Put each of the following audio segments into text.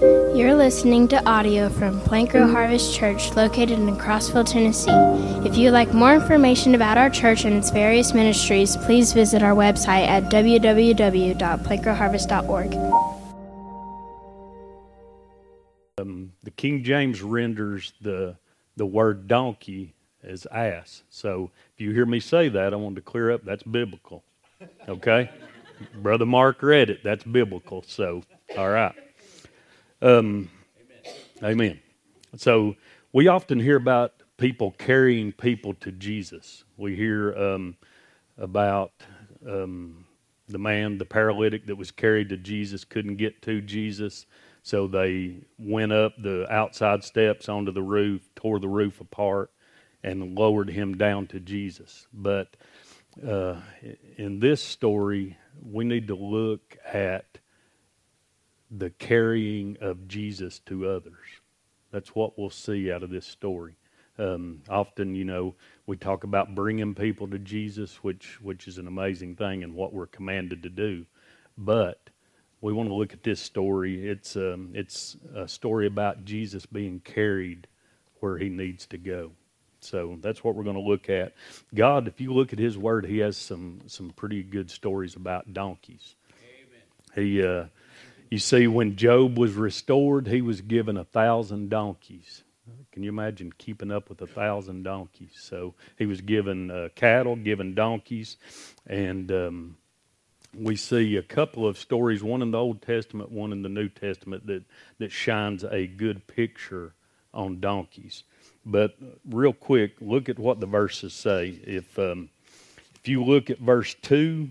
You're listening to audio from Plant Grow Harvest Church located in Crossville, Tennessee. If you'd like more information about our church and its various ministries, please visit our website at www.plantgrowharvest.org. Um, the King James renders the the word donkey as ass. So if you hear me say that, I want to clear up that's biblical. Okay? Brother Mark read it. That's biblical. So, all right. Um, amen. amen. So we often hear about people carrying people to Jesus. We hear um, about um, the man, the paralytic that was carried to Jesus, couldn't get to Jesus. So they went up the outside steps onto the roof, tore the roof apart, and lowered him down to Jesus. But uh, in this story, we need to look at the carrying of Jesus to others. That's what we'll see out of this story. Um, often, you know, we talk about bringing people to Jesus, which which is an amazing thing and what we're commanded to do. But we want to look at this story. It's um, it's a story about Jesus being carried where he needs to go. So that's what we're going to look at. God, if you look at His Word, He has some some pretty good stories about donkeys. Amen. He, uh, you see, when Job was restored, he was given a thousand donkeys. Can you imagine keeping up with a thousand donkeys? So he was given uh, cattle, given donkeys, and um, we see a couple of stories, one in the Old Testament, one in the New Testament, that that shines a good picture on donkeys. But real quick, look at what the verses say. If um, if you look at verse two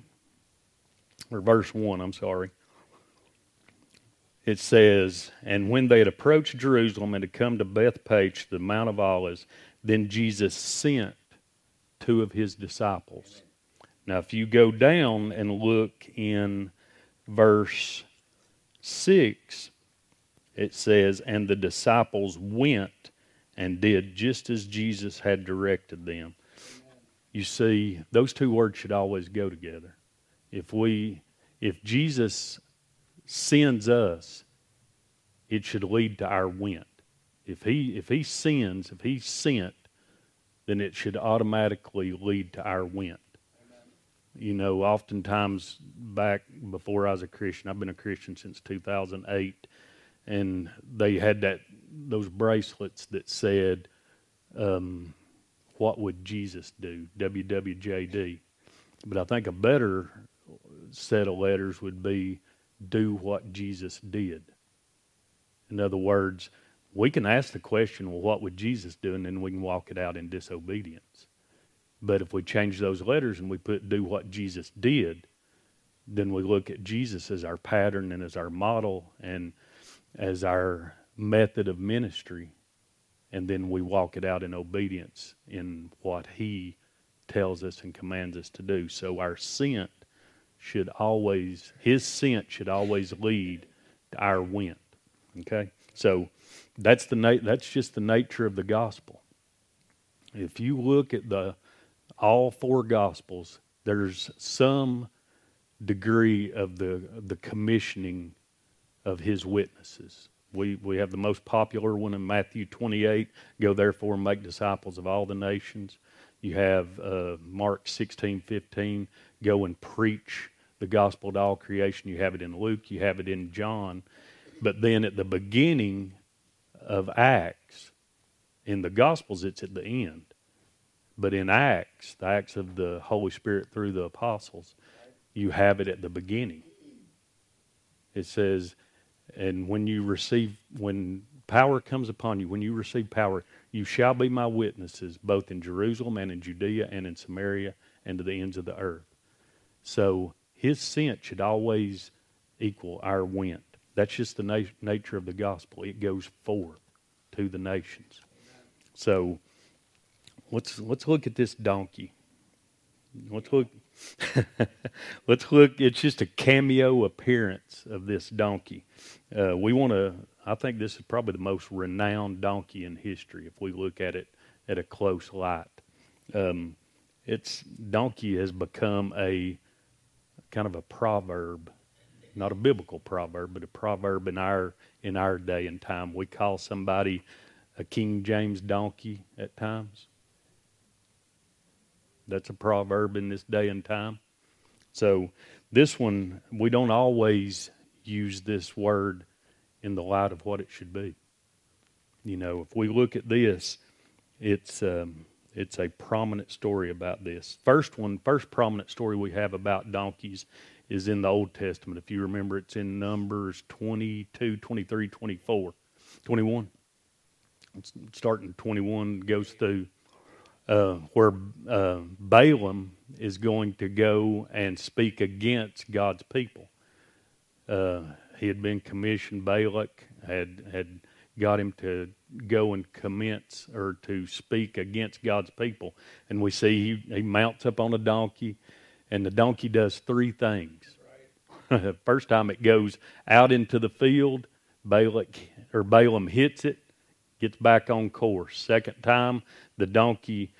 or verse one, I'm sorry. It says, And when they had approached Jerusalem and had come to Bethphage, the Mount of Olives, then Jesus sent two of his disciples. Now, if you go down and look in verse 6, it says, And the disciples went and did just as Jesus had directed them. You see, those two words should always go together. If we if Jesus sends us, it should lead to our went. If he if he sends, if he's sent, then it should automatically lead to our went. You know, oftentimes back before I was a Christian, I've been a Christian since 2008, and they had that those bracelets that said, um, "What would Jesus do?" WWJD. But I think a better set of letters would be, "Do what Jesus did." In other words, we can ask the question, "Well, what would Jesus do?" and then we can walk it out in disobedience. But if we change those letters and we put "Do what Jesus did," then we look at Jesus as our pattern and as our model and as our method of ministry, and then we walk it out in obedience in what He tells us and commands us to do. So our sent should always, His sent should always lead to our went. Okay, so that's the na- that's just the nature of the gospel. If you look at the all four gospels, there's some degree of the the commissioning of his witnesses. We, we have the most popular one in Matthew 28 go therefore and make disciples of all the nations. You have uh, Mark 16 15 go and preach the gospel to all creation. You have it in Luke, you have it in John. But then at the beginning of Acts, in the Gospels, it's at the end. But in Acts, the Acts of the Holy Spirit through the apostles, you have it at the beginning. It says, and when you receive, when power comes upon you, when you receive power, you shall be my witnesses both in Jerusalem and in Judea and in Samaria and to the ends of the earth. So his sent should always equal our went. That's just the na- nature of the gospel. It goes forth to the nations. So let's let's look at this donkey. Let's look let's look it's just a cameo appearance of this donkey. Uh, we want to, I think this is probably the most renowned donkey in history if we look at it at a close light. Um, its donkey has become a kind of a proverb. not a biblical proverb, but a proverb in our in our day and time. We call somebody a King James donkey at times. That's a proverb in this day and time. So this one, we don't always use this word in the light of what it should be. You know, if we look at this, it's um, it's a prominent story about this. First one, first prominent story we have about donkeys is in the Old Testament. If you remember, it's in Numbers 22, 23, 24, 21. It's starting 21 goes through uh, where uh, Balaam is going to go and speak against God's people. Uh, he had been commissioned. Balak had had got him to go and commence or to speak against God's people. And we see he, he mounts up on a donkey, and the donkey does three things. Right. First time it goes out into the field, Balak or Balaam hits it, gets back on course. Second time, the donkey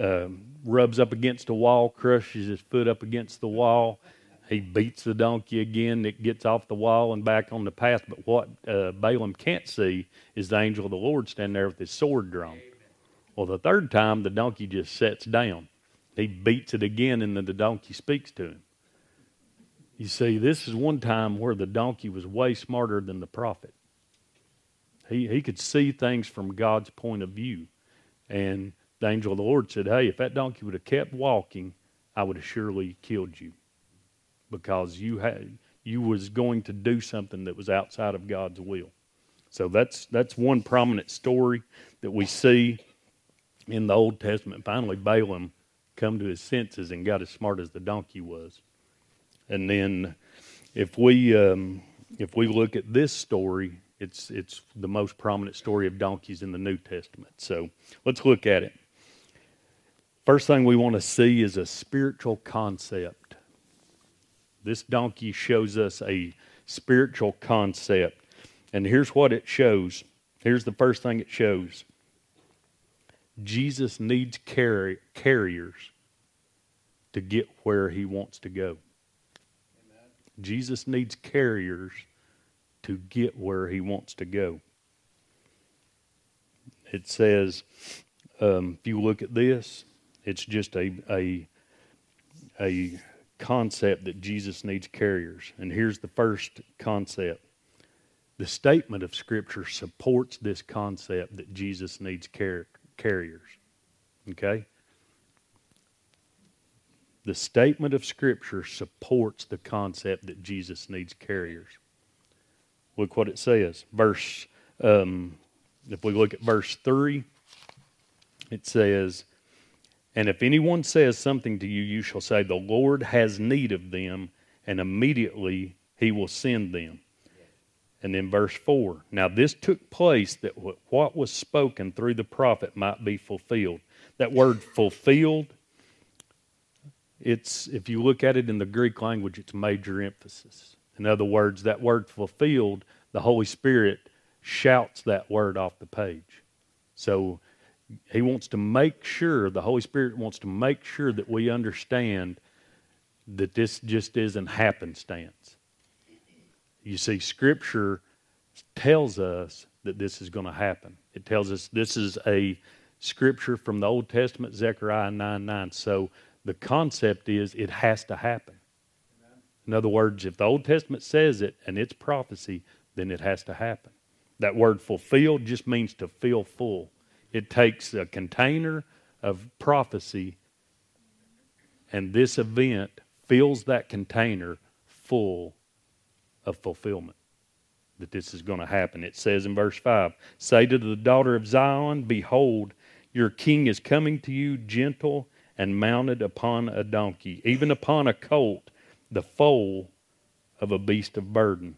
uh, rubs up against a wall, crushes his foot up against the wall, he beats the donkey again. It gets off the wall and back on the path. But what uh, Balaam can't see is the angel of the Lord standing there with his sword drawn. Well, the third time, the donkey just sets down. He beats it again, and then the donkey speaks to him. You see, this is one time where the donkey was way smarter than the prophet. He, he could see things from God's point of view. And the angel of the Lord said, Hey, if that donkey would have kept walking, I would have surely killed you because you had you was going to do something that was outside of God's will. So that's that's one prominent story that we see in the Old Testament. Finally, Balaam come to his senses and got as smart as the donkey was. And then, if we um, if we look at this story, it's it's the most prominent story of donkeys in the New Testament. So let's look at it. First thing we want to see is a spiritual concept this donkey shows us a spiritual concept. And here's what it shows. Here's the first thing it shows Jesus needs carriers to get where he wants to go. Amen. Jesus needs carriers to get where he wants to go. It says, um, if you look at this, it's just a, a, a concept that Jesus needs carriers. And here's the first concept the statement of Scripture supports this concept that Jesus needs car- carriers. Okay? The statement of Scripture supports the concept that Jesus needs carriers. Look what it says. Verse, um, if we look at verse 3, it says, and if anyone says something to you, you shall say, The Lord has need of them, and immediately he will send them. And then verse 4 Now this took place that what was spoken through the prophet might be fulfilled. That word fulfilled, it's if you look at it in the Greek language, it's major emphasis. In other words, that word fulfilled, the Holy Spirit shouts that word off the page. So he wants to make sure, the Holy Spirit wants to make sure that we understand that this just isn't happenstance. You see, Scripture tells us that this is going to happen. It tells us this is a scripture from the Old Testament, Zechariah 9 9. So the concept is it has to happen. In other words, if the Old Testament says it and it's prophecy, then it has to happen. That word fulfilled just means to fill full. It takes a container of prophecy, and this event fills that container full of fulfillment. That this is going to happen. It says in verse 5 Say to the daughter of Zion, Behold, your king is coming to you, gentle and mounted upon a donkey, even upon a colt, the foal of a beast of burden.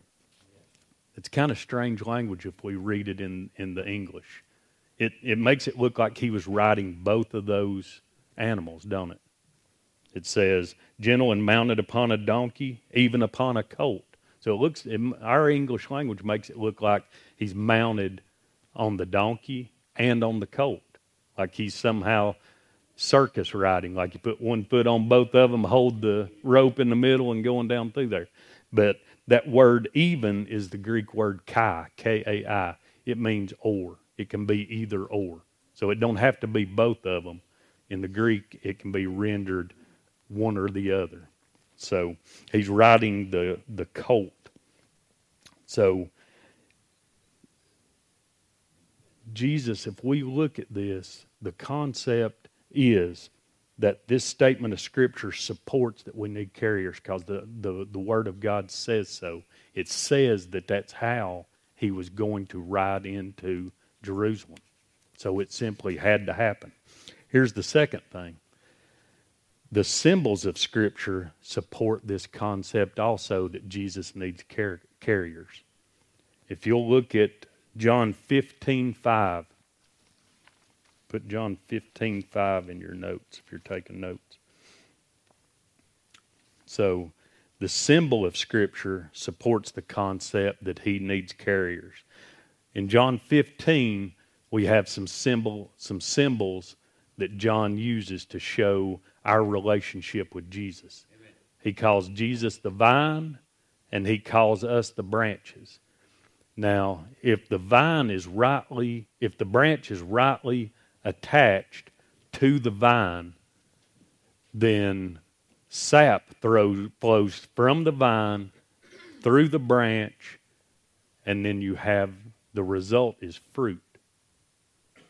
It's kind of strange language if we read it in, in the English it, it makes it look like he was riding both of those animals, don't it? It says, gentle and mounted upon a donkey, even upon a colt. So it looks, our English language makes it look like he's mounted on the donkey and on the colt. Like he's somehow circus riding, like you put one foot on both of them, hold the rope in the middle, and going down through there. But That word even is the Greek word kai, K A I. It means or. It can be either or. So it don't have to be both of them. In the Greek, it can be rendered one or the other. So he's riding the, the colt. So Jesus, if we look at this, the concept is that this statement of Scripture supports that we need carriers because the, the, the Word of God says so. It says that that's how he was going to ride into Jerusalem. So it simply had to happen. Here's the second thing the symbols of Scripture support this concept also that Jesus needs car- carriers. If you'll look at John 15 5, put John 15 5 in your notes if you're taking notes. So, the symbol of Scripture supports the concept that he needs carriers. In John 15, we have some symbol, some symbols that John uses to show our relationship with Jesus. Amen. He calls Jesus the vine, and he calls us the branches. Now, if the vine is rightly, if the branch is rightly attached to the vine, then sap throws, flows from the vine through the branch, and then you have the result is fruit.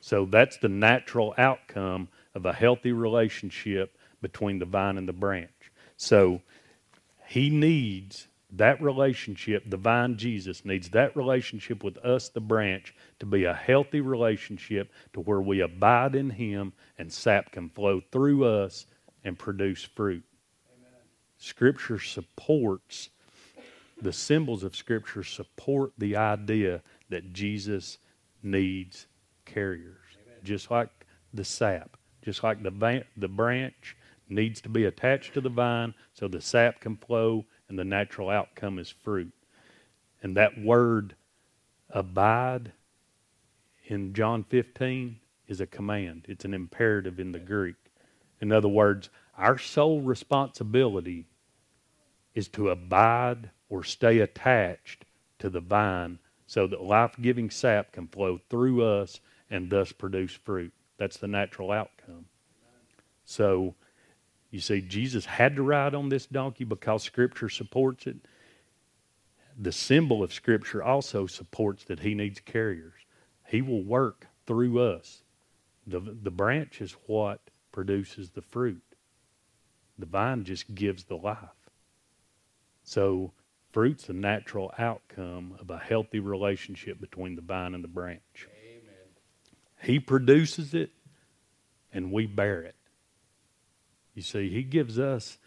So that's the natural outcome of a healthy relationship between the vine and the branch. So he needs that relationship, the vine Jesus needs that relationship with us, the branch, to be a healthy relationship to where we abide in him and sap can flow through us and produce fruit. Amen. Scripture supports, the symbols of Scripture support the idea that Jesus needs carriers, Amen. just like the sap, just like the, the branch needs to be attached to the vine so the sap can flow and the natural outcome is fruit. And that word abide in John 15 is a command, it's an imperative in the Greek. In other words, our sole responsibility is to abide or stay attached to the vine so that life giving sap can flow through us and thus produce fruit. That's the natural outcome. So, you see, Jesus had to ride on this donkey because Scripture supports it. The symbol of Scripture also supports that he needs carriers. He will work through us. The, the branch is what produces the fruit, the vine just gives the life. So, fruit's a natural outcome of a healthy relationship between the vine and the branch. Amen. He produces it, and we bear it. You see, he gives us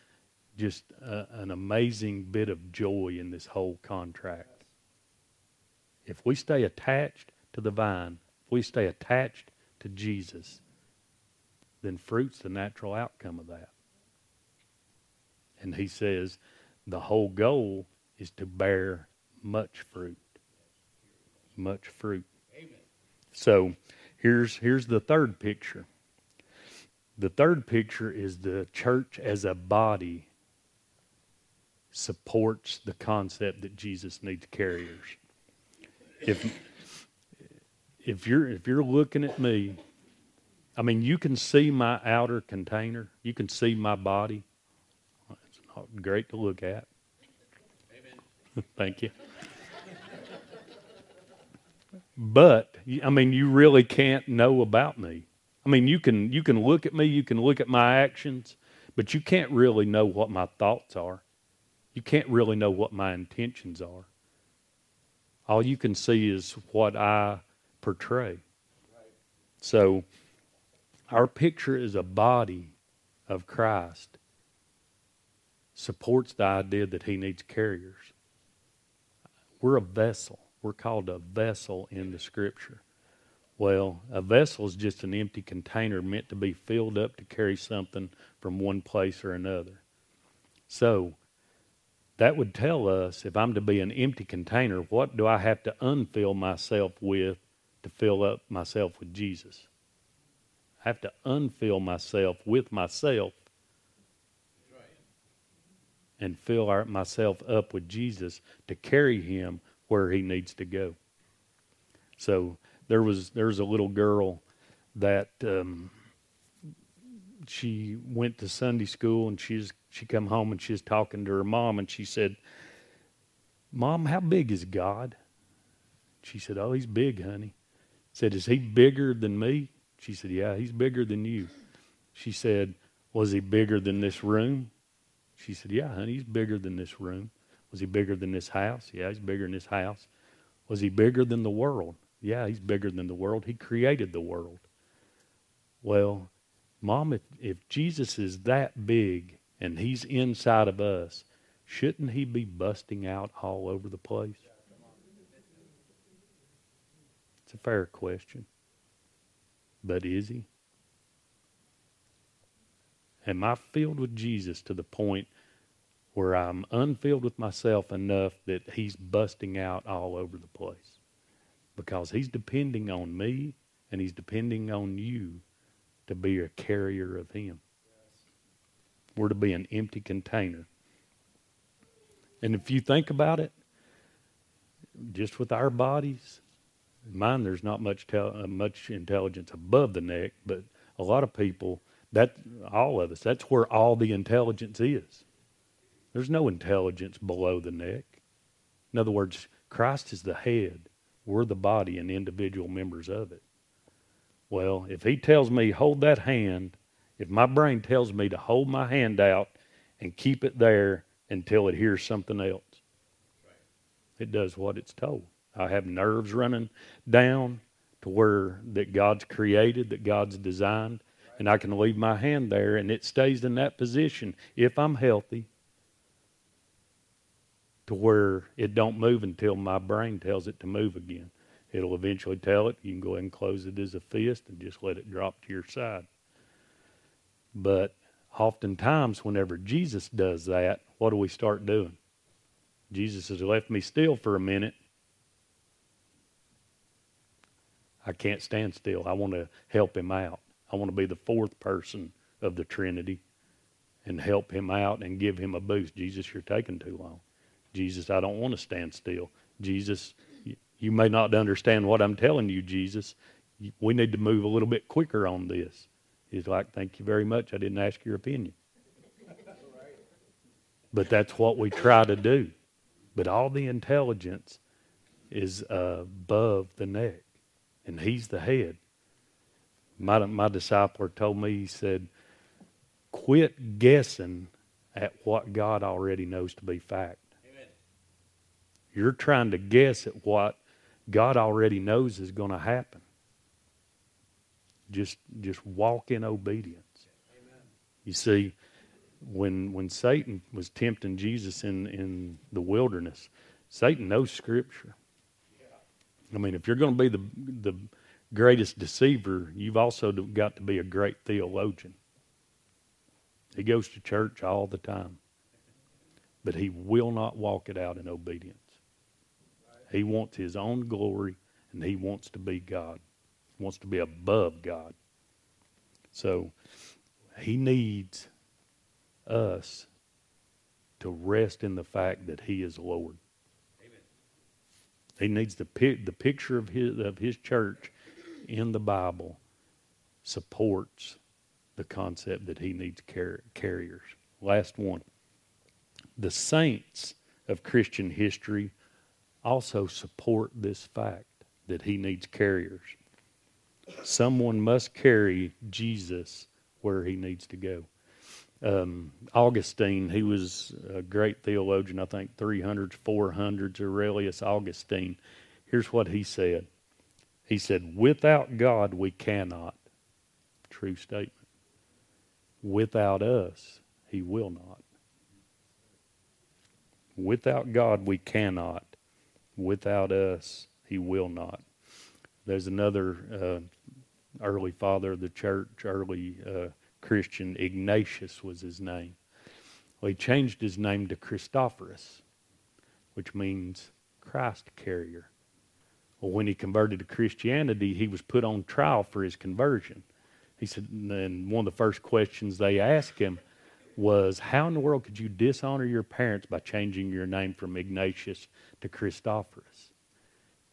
just a, an amazing bit of joy in this whole contract. If we stay attached to the vine, if we stay attached to Jesus, then fruit's the natural outcome of that. And he says the whole goal is to bear much fruit. Much fruit. Amen. So here's here's the third picture. The third picture is the church as a body supports the concept that Jesus needs carriers. If if you're if you're looking at me, I mean you can see my outer container, you can see my body. It's not great to look at. Thank you. But I mean you really can't know about me. I mean, you can you can look at me, you can look at my actions, but you can't really know what my thoughts are. You can't really know what my intentions are. All you can see is what I portray. So, our picture is a body of Christ supports the idea that he needs carriers. We're a vessel. We're called a vessel in the scripture. Well, a vessel is just an empty container meant to be filled up to carry something from one place or another. So, that would tell us if I'm to be an empty container, what do I have to unfill myself with to fill up myself with Jesus? I have to unfill myself with myself. And fill our, myself up with Jesus to carry him where he needs to go. So there was there's a little girl that um, she went to Sunday school and she's she come home and she was talking to her mom and she said, "Mom, how big is God?" She said, "Oh, he's big, honey." Said, "Is he bigger than me?" She said, "Yeah, he's bigger than you." She said, "Was he bigger than this room?" She said, Yeah, honey, he's bigger than this room. Was he bigger than this house? Yeah, he's bigger than this house. Was he bigger than the world? Yeah, he's bigger than the world. He created the world. Well, Mom, if, if Jesus is that big and he's inside of us, shouldn't he be busting out all over the place? It's a fair question. But is he? Am I filled with Jesus to the point where I'm unfilled with myself enough that He's busting out all over the place? Because He's depending on me and He's depending on you to be a carrier of Him. We're to be an empty container. And if you think about it, just with our bodies, mine there's not much tel- uh, much intelligence above the neck, but a lot of people that all of us, that's where all the intelligence is. There's no intelligence below the neck. In other words, Christ is the head. We're the body and individual members of it. Well, if he tells me hold that hand, if my brain tells me to hold my hand out and keep it there until it hears something else, it does what it's told. I have nerves running down to where that God's created, that God's designed, and I can leave my hand there and it stays in that position if I'm healthy to where it don't move until my brain tells it to move again. It'll eventually tell it. You can go ahead and close it as a fist and just let it drop to your side. But oftentimes, whenever Jesus does that, what do we start doing? Jesus has left me still for a minute. I can't stand still. I want to help him out. I want to be the fourth person of the Trinity and help him out and give him a boost. Jesus, you're taking too long. Jesus, I don't want to stand still. Jesus, you may not understand what I'm telling you, Jesus. We need to move a little bit quicker on this. He's like, Thank you very much. I didn't ask your opinion. But that's what we try to do. But all the intelligence is above the neck, and he's the head my, my discipler told me, he said, quit guessing at what God already knows to be fact. Amen. You're trying to guess at what God already knows is going to happen. Just, just walk in obedience. Amen. You see, when, when Satan was tempting Jesus in, in the wilderness, Satan knows Scripture. I mean, if you're going to be the, the greatest deceiver, you've also got to be a great theologian. He goes to church all the time, but he will not walk it out in obedience. He wants his own glory, and he wants to be God. He wants to be above God. So he needs us to rest in the fact that he is Lord. Amen. He needs the, the picture of his, of his church in the Bible supports the concept that he needs car- carriers. Last one. The saints of Christian history also support this fact that he needs carriers. Someone must carry Jesus where he needs to go. Um, Augustine, he was a great theologian, I think 300s, 400s, Aurelius Augustine. Here's what he said he said, Without God, we cannot. True statement. Without us, He will not. Without God, we cannot. Without us, He will not. There's another uh, early father of the church, early uh, Christian, Ignatius was his name. Well, he changed his name to Christophorus, which means Christ carrier. Well, when he converted to Christianity, he was put on trial for his conversion. He said, and one of the first questions they asked him was how in the world could you dishonor your parents by changing your name from Ignatius to Christophorus?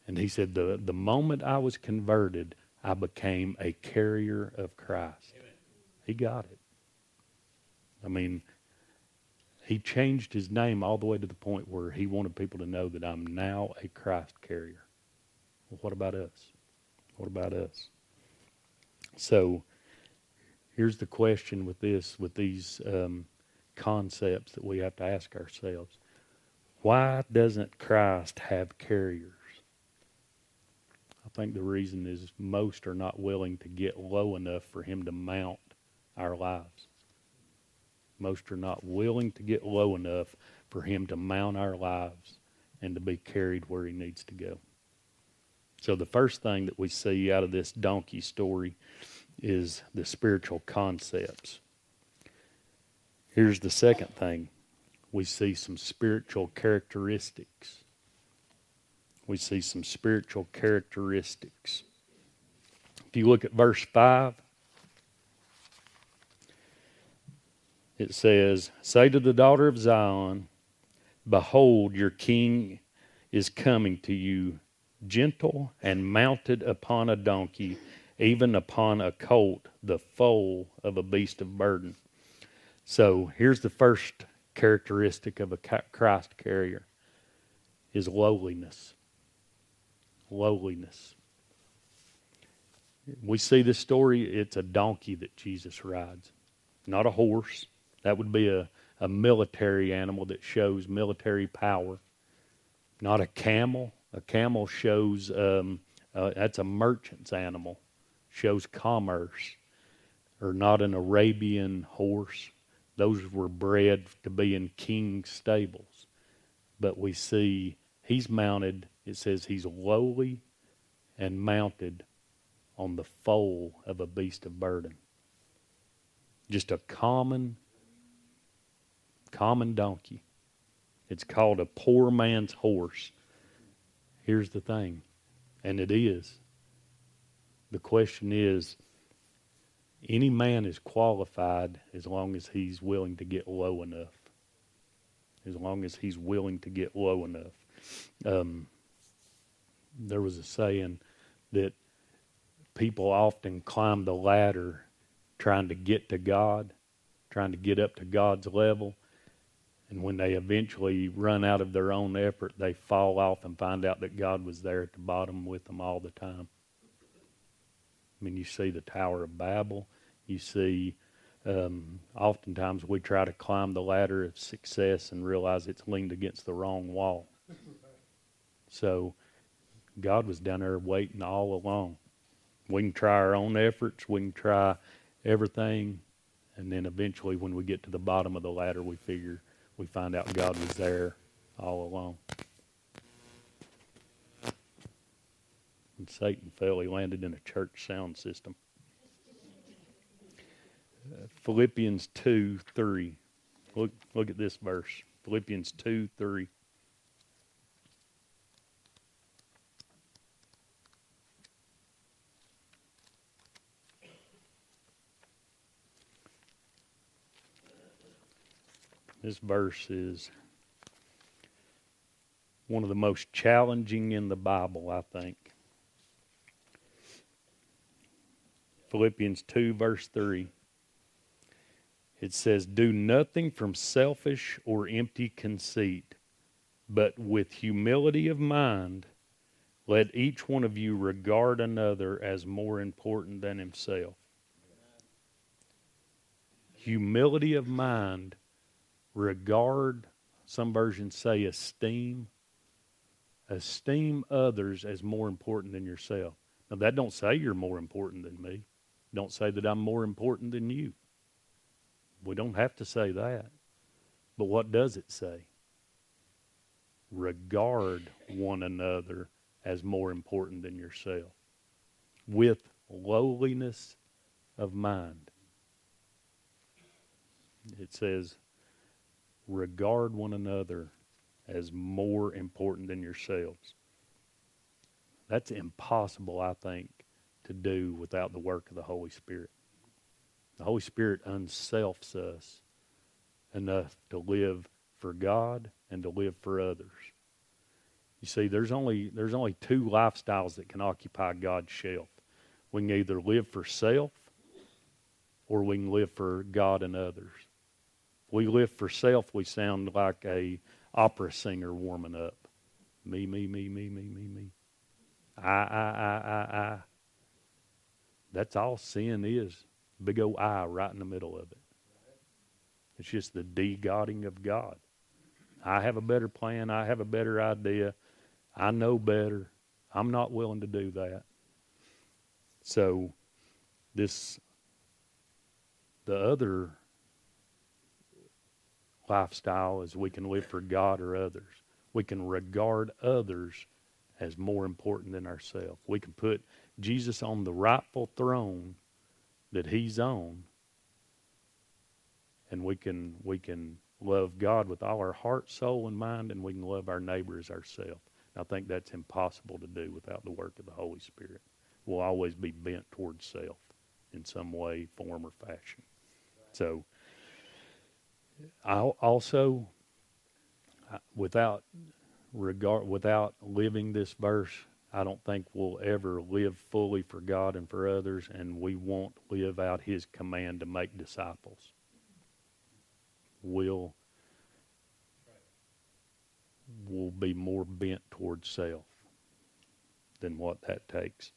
And he said, the, the moment I was converted, I became a carrier of Christ. Amen. He got it. I mean, he changed his name all the way to the point where he wanted people to know that I'm now a Christ carrier. Well, what about us? What about us? So, here's the question with this, with these um, concepts that we have to ask ourselves why doesn't Christ have carriers? I think the reason is most are not willing to get low enough for him to mount our lives. Most are not willing to get low enough for him to mount our lives and to be carried where he needs to go. So, the first thing that we see out of this donkey story is the spiritual concepts. Here's the second thing we see some spiritual characteristics. We see some spiritual characteristics. If you look at verse 5, it says, Say to the daughter of Zion, Behold, your king is coming to you, gentle and mounted upon a donkey even upon a colt, the foal of a beast of burden. So here's the first characteristic of a Christ carrier is lowliness. Lowliness. We see this story, it's a donkey that Jesus rides, not a horse. That would be a, a military animal that shows military power. Not a camel. A camel shows um, uh, that's a merchant's animal shows commerce, or not an Arabian horse. Those were bred to be in king's stables. But we see he's mounted, it says he's lowly and mounted on the foal of a beast of burden. Just a common, common donkey. It's called a poor man's horse. Here's the thing, and it is. The question is any man is qualified as long as he's willing to get low enough. As long as he's willing to get low enough. Um, there was a saying that people often climb the ladder trying to get to God, trying to get up to God's level. And when they eventually run out of their own effort, they fall off and find out that God was there at the bottom with them all the time. I mean, you see the Tower of Babel. You see, um, oftentimes we try to climb the ladder of success and realize it's leaned against the wrong wall. So, God was down there waiting all along. We can try our own efforts, we can try everything, and then eventually, when we get to the bottom of the ladder, we figure we find out God was there all along. When Satan fell. He landed in a church sound system. Uh, Philippians 2 3. Look, look at this verse. Philippians 2 3. This verse is one of the most challenging in the Bible, I think. Philippians 2, verse 3. It says, Do nothing from selfish or empty conceit, but with humility of mind, let each one of you regard another as more important than himself. Humility of mind, regard, some versions say esteem, esteem others as more important than yourself. Now that don't say you're more important than me. Don't say that I'm more important than you. We don't have to say that. But what does it say? Regard one another as more important than yourself with lowliness of mind. It says, regard one another as more important than yourselves. That's impossible, I think, to do without the work of the Holy Spirit. The Holy Spirit unselfs us enough to live for God and to live for others. You see, there's only there's only two lifestyles that can occupy God's shelf. We can either live for self or we can live for God and others. We live for self, we sound like a opera singer warming up. Me, me, me, me, me, me, me. I, I, I, I, I. That's all sin is. Big old I right in the middle of it. It's just the de-godding of God. I have a better plan. I have a better idea. I know better. I'm not willing to do that. So, this, the other lifestyle is we can live for God or others. We can regard others as more important than ourselves. We can put Jesus on the rightful throne that he's on and we can we can love God with all our heart, soul, and mind, and we can love our neighbor as ourselves. I think that's impossible to do without the work of the Holy Spirit. We'll always be bent towards self in some way, form, or fashion. So, I also, uh, without regard, without living this verse, I don't think we'll ever live fully for God and for others, and we won't live out His command to make disciples. We'll will be more bent towards self than what that takes.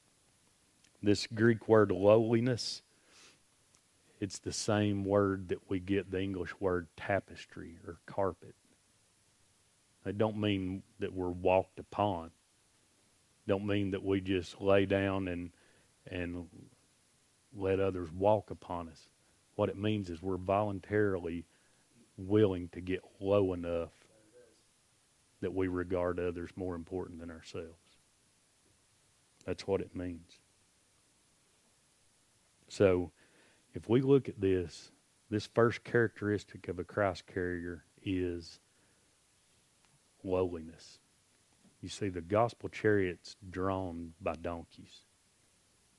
This Greek word lowliness, it's the same word that we get the English word tapestry or carpet. It don't mean that we're walked upon. Don't mean that we just lay down and and let others walk upon us. What it means is we're voluntarily willing to get low enough that we regard others more important than ourselves. That's what it means. So, if we look at this, this first characteristic of a Christ carrier is lowliness. You see, the gospel chariot's drawn by donkeys,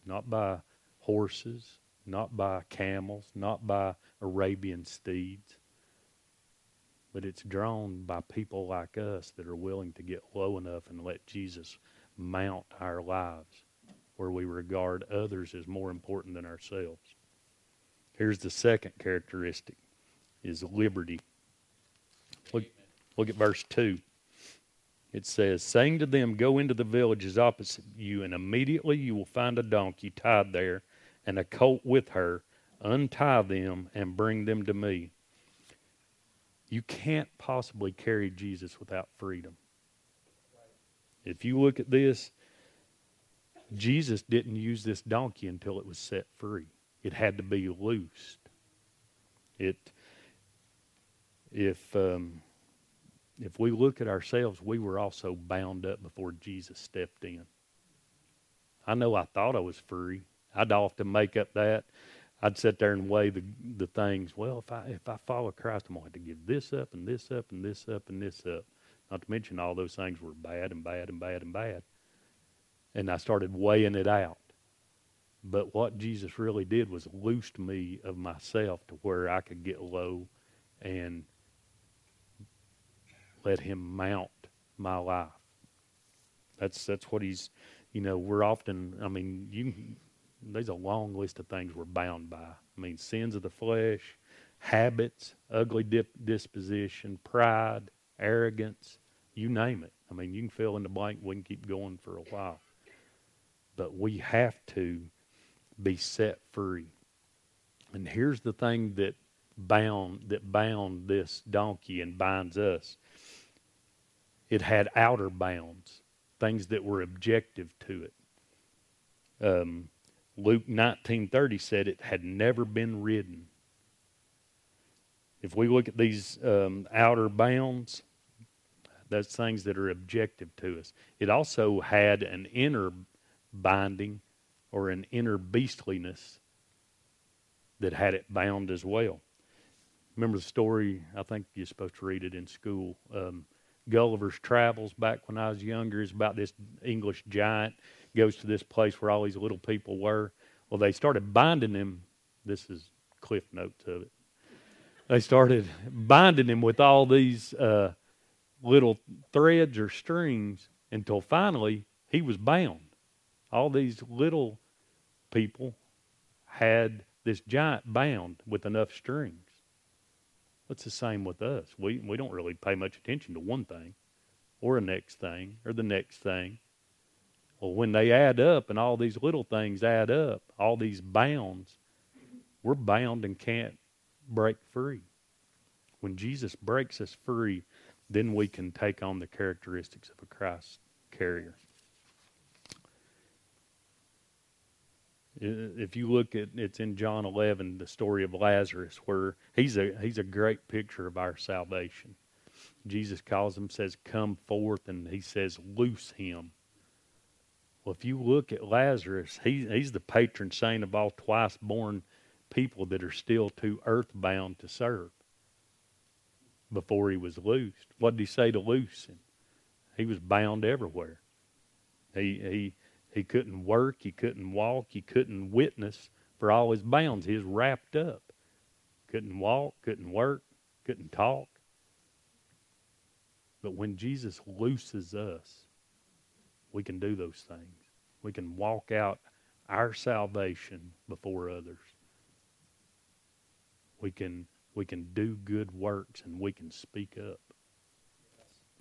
not by horses, not by camels, not by Arabian steeds but it's drawn by people like us that are willing to get low enough and let Jesus mount our lives where we regard others as more important than ourselves. Here's the second characteristic is liberty. Look, look at verse 2. It says, saying to them, Go into the villages opposite you, and immediately you will find a donkey tied there, and a colt with her. Untie them and bring them to me. You can't possibly carry Jesus without freedom. If you look at this, Jesus didn't use this donkey until it was set free. It had to be loosed. It, if um, if we look at ourselves, we were also bound up before Jesus stepped in. I know I thought I was free. I'd often make up that. I'd sit there and weigh the the things. Well, if I if I follow Christ, I'm going to have to give this up and this up and this up and this up. Not to mention all those things were bad and bad and bad and bad. And I started weighing it out. But what Jesus really did was loosed me of myself to where I could get low and let him mount my life. That's that's what he's you know, we're often I mean, you there's a long list of things we're bound by. I mean, sins of the flesh, habits, ugly dip, disposition, pride, arrogance, you name it. I mean, you can fill in the blank. We can keep going for a while. But we have to be set free. And here's the thing that bound that bound this donkey and binds us. It had outer bounds, things that were objective to it. Um, Luke 19:30 said it had never been ridden. If we look at these um, outer bounds, those things that are objective to us. It also had an inner binding or an inner beastliness that had it bound as well. Remember the story? I think you're supposed to read it in school. Um, Gulliver's Travels back when I was younger is about this English giant goes to this place where all these little people were. Well, they started binding him. This is cliff notes of it. they started binding him with all these uh, little threads or strings until finally he was bound. All these little people had this giant bound with enough strings. It's the same with us. We, we don't really pay much attention to one thing or the next thing or the next thing. Well, when they add up and all these little things add up, all these bounds, we're bound and can't break free. When Jesus breaks us free, then we can take on the characteristics of a Christ carrier. If you look at it's in John 11, the story of Lazarus, where he's a he's a great picture of our salvation. Jesus calls him, says, "Come forth," and he says, "Loose him." Well, if you look at Lazarus, he, he's the patron saint of all twice born people that are still too earthbound to serve before he was loosed. What did he say to loose him? He was bound everywhere. He, he, he couldn't work, he couldn't walk, he couldn't witness for all his bounds. He was wrapped up. Couldn't walk, couldn't work, couldn't talk. But when Jesus looses us, we can do those things. We can walk out our salvation before others. We can we can do good works and we can speak up.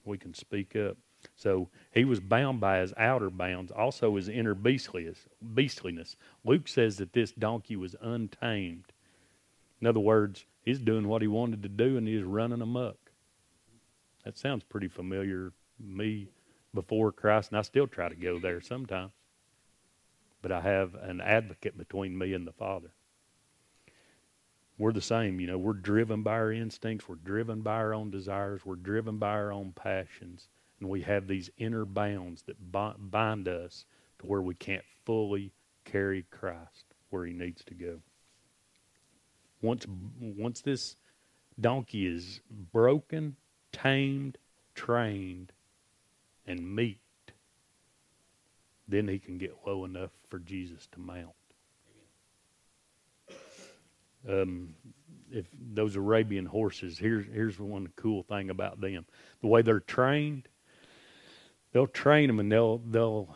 We can speak up. So he was bound by his outer bounds, also his inner beastliness. Luke says that this donkey was untamed. In other words, he's doing what he wanted to do and he's running amok. That sounds pretty familiar me before Christ, and I still try to go there sometimes. But I have an advocate between me and the Father. We're the same, you know, we're driven by our instincts, we're driven by our own desires, we're driven by our own passions, and we have these inner bounds that bind us to where we can't fully carry Christ where he needs to go. Once once this donkey is broken, tamed, trained, and meek, then he can get low enough for Jesus to mount. Um, if those Arabian horses, here's here's one cool thing about them: the way they're trained. They'll train them and they'll they'll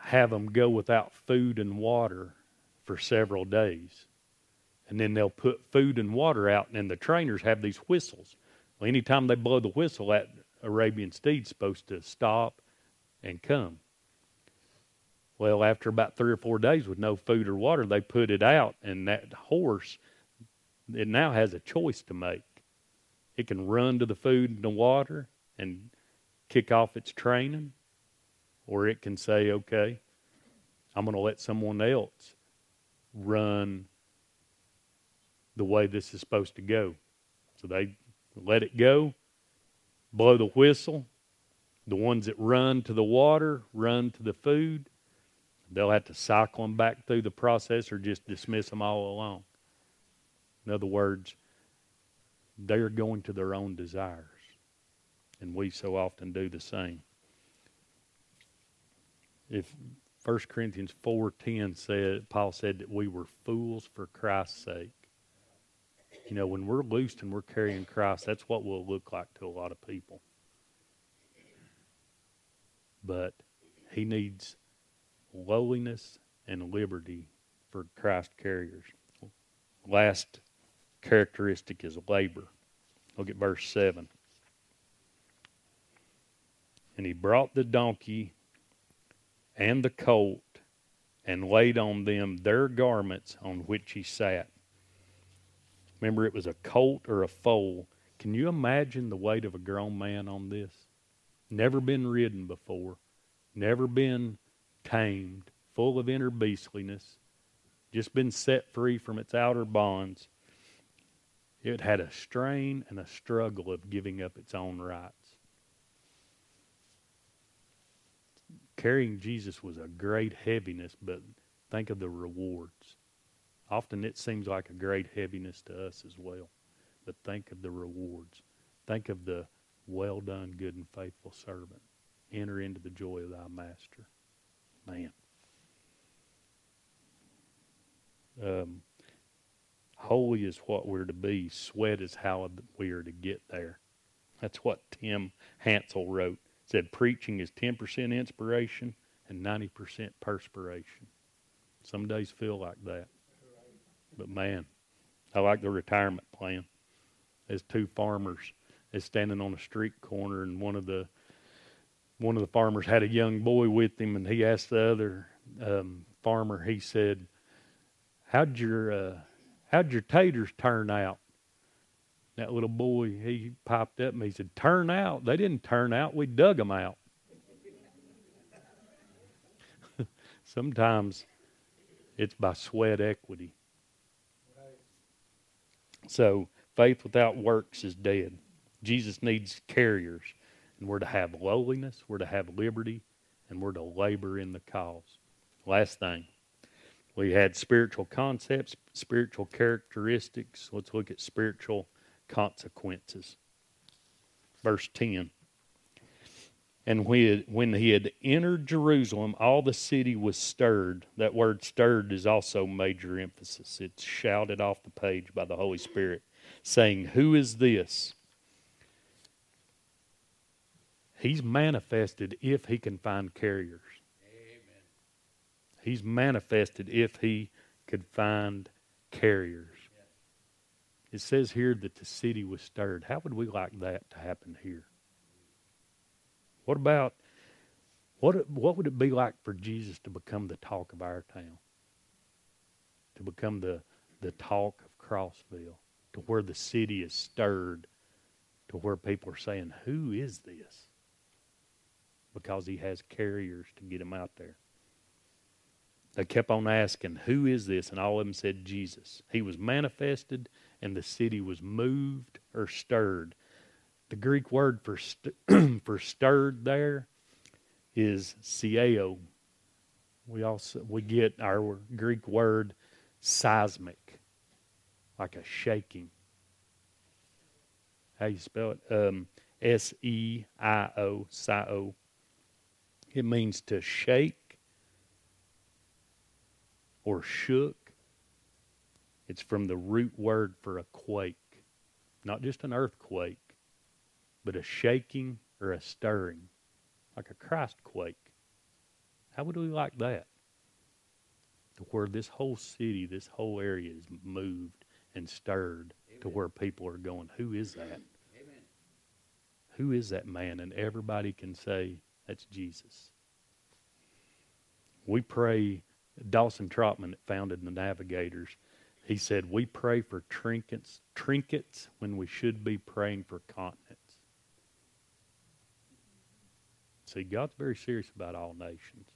have them go without food and water for several days, and then they'll put food and water out. And the trainers have these whistles. Well, anytime they blow the whistle, that Arabian steed's supposed to stop and come. Well, after about three or four days with no food or water, they put it out, and that horse, it now has a choice to make. It can run to the food and the water and kick off its training, or it can say, okay, I'm going to let someone else run the way this is supposed to go. So they let it go, blow the whistle. The ones that run to the water run to the food. They'll have to cycle them back through the process or just dismiss them all along. In other words, they're going to their own desires. And we so often do the same. If 1 Corinthians 4:10 said Paul said that we were fools for Christ's sake. You know, when we're loosed and we're carrying Christ, that's what we'll look like to a lot of people. But he needs lowliness and liberty for Christ carriers. Last characteristic is labor. Look at verse 7. And he brought the donkey and the colt and laid on them their garments on which he sat. Remember, it was a colt or a foal. Can you imagine the weight of a grown man on this? Never been ridden before, never been tamed, full of inner beastliness, just been set free from its outer bonds. It had a strain and a struggle of giving up its own rights. Carrying Jesus was a great heaviness, but think of the rewards. Often it seems like a great heaviness to us as well. But think of the rewards. Think of the well done, good and faithful servant. Enter into the joy of thy master. Man. Um, Holy is what we're to be. Sweat is how we are to get there. That's what Tim Hansel wrote. Said preaching is 10% inspiration and 90% perspiration. Some days feel like that. But man, I like the retirement plan. There's two farmers is standing on a street corner and one of the one of the farmers had a young boy with him and he asked the other um, farmer, he said, How'd your uh, how'd your taters turn out? That little boy, he popped up and he said, Turn out? They didn't turn out. We dug them out. Sometimes it's by sweat equity. So faith without works is dead. Jesus needs carriers. And we're to have lowliness, we're to have liberty, and we're to labor in the cause. Last thing, we had spiritual concepts, spiritual characteristics. Let's look at spiritual consequences. Verse 10. And when he had entered Jerusalem, all the city was stirred. That word stirred is also major emphasis. It's shouted off the page by the Holy Spirit, saying, Who is this? He's manifested if he can find carriers. Amen. He's manifested if he could find carriers. It says here that the city was stirred. How would we like that to happen here? What about what what would it be like for Jesus to become the talk of our town? To become the the talk of Crossville, to where the city is stirred, to where people are saying, "Who is this?" Because he has carriers to get him out there. They kept on asking, Who is this? And all of them said, Jesus. He was manifested, and the city was moved or stirred. The Greek word for, st- for stirred there is seio. We also we get our Greek word seismic, like a shaking. How you spell it? Um, S E I O, sio. It means to shake or shook. It's from the root word for a quake, not just an earthquake, but a shaking or a stirring, like a Christ quake. How would we like that? To where this whole city, this whole area is moved and stirred Amen. to where people are going, Who is that? Amen. Who is that man? And everybody can say, That's Jesus. We pray Dawson Trotman founded the Navigators. He said, We pray for trinkets, trinkets when we should be praying for continents. See, God's very serious about all nations.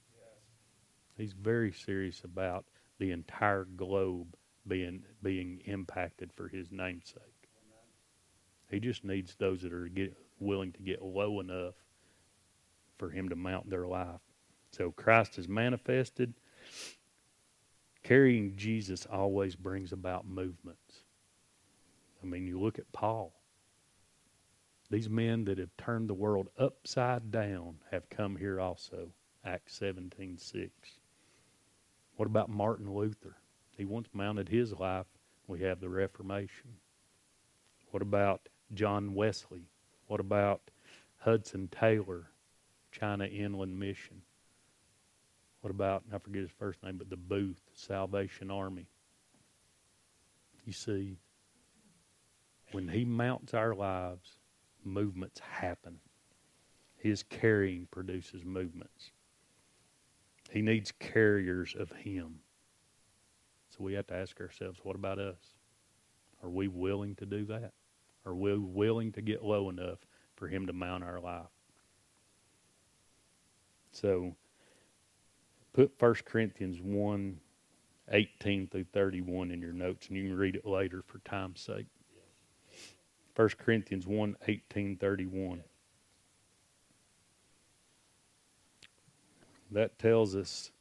He's very serious about the entire globe being being impacted for his namesake. He just needs those that are get, willing to get low enough for him to mount their life. So Christ is manifested. Carrying Jesus always brings about movements. I mean, you look at Paul. These men that have turned the world upside down have come here also. Acts 17:6. What about Martin Luther? He once mounted his life. We have the Reformation. What about John Wesley? What about Hudson Taylor, China Inland Mission? What about, I forget his first name, but the Booth, Salvation Army. You see, when he mounts our lives, movements happen. His carrying produces movements. He needs carriers of him. So we have to ask ourselves, what about us? Are we willing to do that? Are we willing to get low enough for him to mount our life? So put 1 Corinthians 1 18 through 31 in your notes, and you can read it later for time's sake. 1 Corinthians 1 18 31. That tells us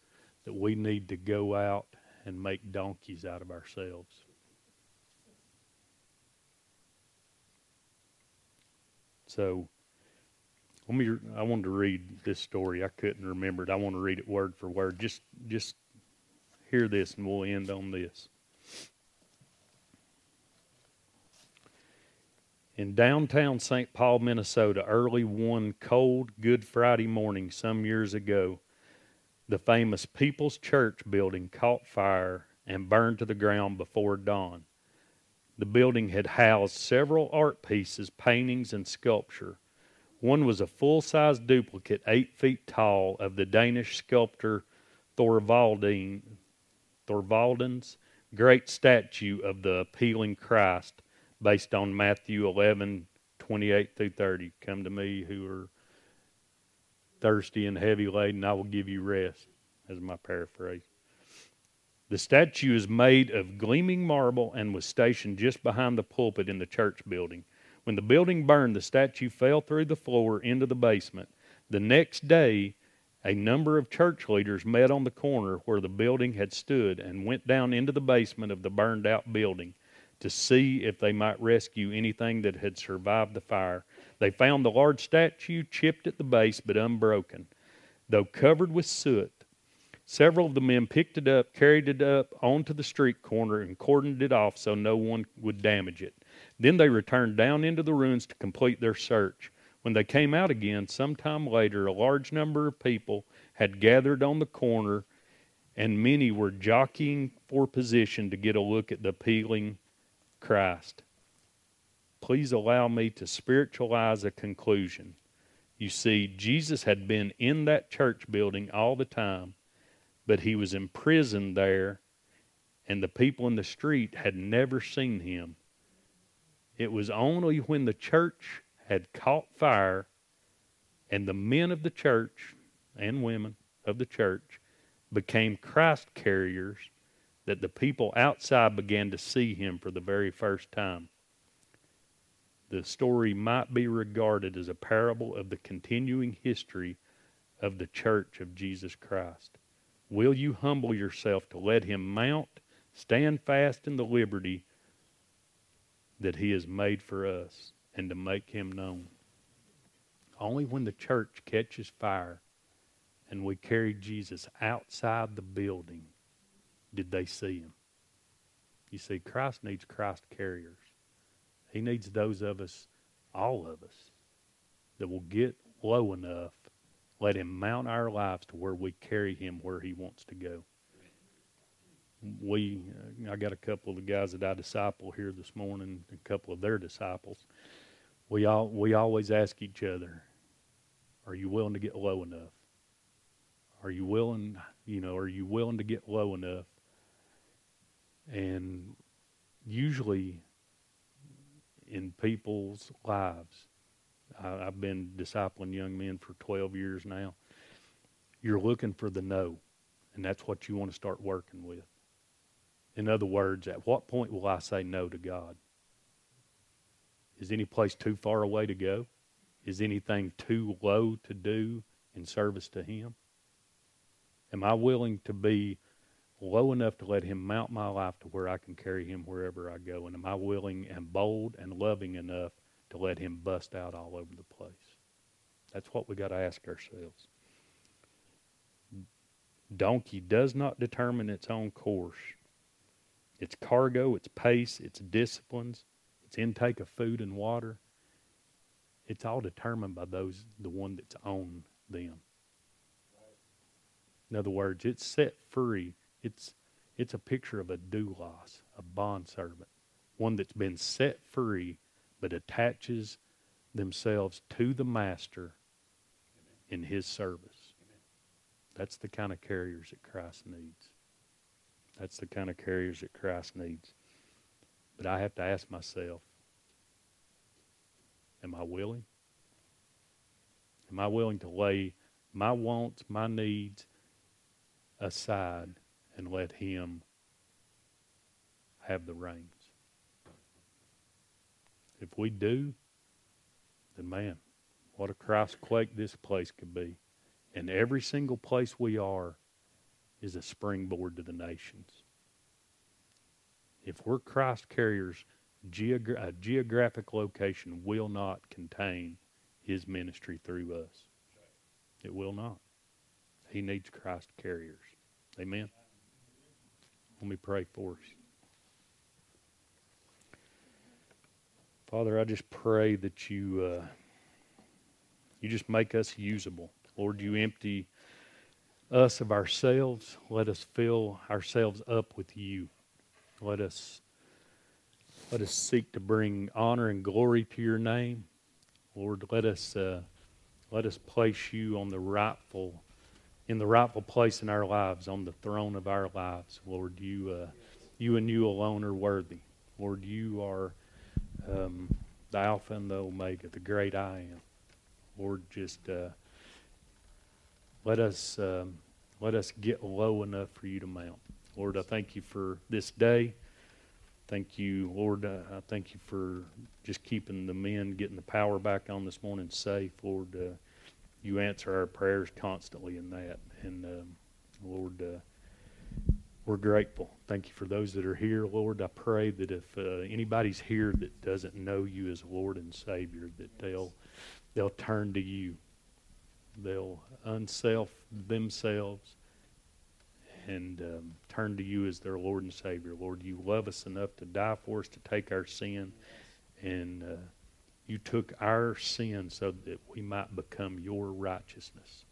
that we need to go out and make donkeys out of ourselves. So, let me. I wanted to read this story. I couldn't remember it. I want to read it word for word. Just, just hear this, and we'll end on this. In downtown St. Paul, Minnesota, early one cold Good Friday morning some years ago, the famous People's Church building caught fire and burned to the ground before dawn. The building had housed several art pieces, paintings, and sculpture. One was a full size duplicate, eight feet tall, of the Danish sculptor Thorvaldin, Thorvaldin's great statue of the appealing Christ based on Matthew 11, 28 through 30. Come to me who are thirsty and heavy laden, I will give you rest, as my paraphrase. The statue is made of gleaming marble and was stationed just behind the pulpit in the church building. When the building burned, the statue fell through the floor into the basement. The next day, a number of church leaders met on the corner where the building had stood and went down into the basement of the burned out building to see if they might rescue anything that had survived the fire. They found the large statue chipped at the base but unbroken, though covered with soot. Several of the men picked it up, carried it up onto the street corner, and cordoned it off so no one would damage it. Then they returned down into the ruins to complete their search. When they came out again, some time later, a large number of people had gathered on the corner, and many were jockeying for position to get a look at the appealing Christ. Please allow me to spiritualize a conclusion. You see, Jesus had been in that church building all the time, but he was imprisoned there, and the people in the street had never seen him. It was only when the church had caught fire and the men of the church and women of the church became Christ carriers that the people outside began to see him for the very first time. The story might be regarded as a parable of the continuing history of the church of Jesus Christ. Will you humble yourself to let him mount, stand fast in the liberty that he has made for us, and to make him known? Only when the church catches fire and we carry Jesus outside the building did they see him. You see, Christ needs Christ carriers. He needs those of us, all of us, that will get low enough, let him mount our lives to where we carry him where he wants to go. We, uh, I got a couple of the guys that I disciple here this morning, a couple of their disciples. We all, we always ask each other, "Are you willing to get low enough? Are you willing, you know, are you willing to get low enough and usually in people's lives, I, I've been discipling young men for 12 years now. You're looking for the no, and that's what you want to start working with. In other words, at what point will I say no to God? Is any place too far away to go? Is anything too low to do in service to Him? Am I willing to be low enough to let him mount my life to where I can carry him wherever I go? And am I willing and bold and loving enough to let him bust out all over the place? That's what we got to ask ourselves. Donkey does not determine its own course. Its cargo, its pace, its disciplines, its intake of food and water, it's all determined by those the one that's on them. In other words, it's set free it's, it's a picture of a doulos, a bondservant, one that's been set free but attaches themselves to the master in his service. That's the kind of carriers that Christ needs. That's the kind of carriers that Christ needs. But I have to ask myself, am I willing? Am I willing to lay my wants, my needs aside and let Him have the reins. If we do, then man, what a Christ quake this place could be. And every single place we are is a springboard to the nations. If we're Christ carriers, geogra- a geographic location will not contain his ministry through us. It will not. He needs Christ carriers. Amen. Let me pray for us. Father, I just pray that you uh, you just make us usable. Lord, you empty us of ourselves. Let us fill ourselves up with you. Let us let us seek to bring honor and glory to your name. Lord, let us uh, let us place you on the rightful in the rightful place in our lives, on the throne of our lives. Lord, you uh, you and you alone are worthy. Lord, you are um, the Alpha and the Omega, the great I am. Lord, just uh, let us um, let us get low enough for you to mount. Lord, I thank you for this day. Thank you, Lord. Uh, I thank you for just keeping the men, getting the power back on this morning safe. Lord, uh, you answer our prayers constantly in that. And um, Lord, uh, we're grateful. Thank you for those that are here, Lord. I pray that if uh, anybody's here that doesn't know you as Lord and Savior, that they'll they'll turn to you. They'll unself themselves and um, turn to you as their Lord and Savior. Lord, you love us enough to die for us, to take our sin, and uh, you took our sin so that we might become your righteousness.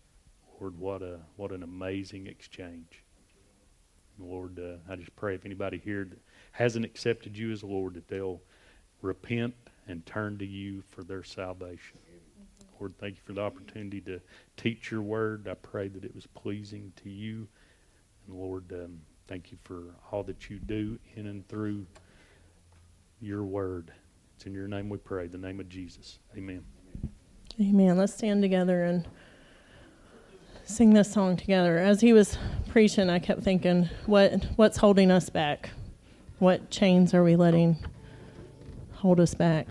Lord, what a what an amazing exchange. Lord, uh, I just pray if anybody here that hasn't accepted you as Lord, that they'll repent and turn to you for their salvation. Lord, thank you for the opportunity to teach your word. I pray that it was pleasing to you. And Lord, um, thank you for all that you do in and through your word. It's in your name we pray, the name of Jesus. Amen. Amen. Let's stand together and sing this song together. As he was preaching, I kept thinking, what what's holding us back? What chains are we letting hold us back?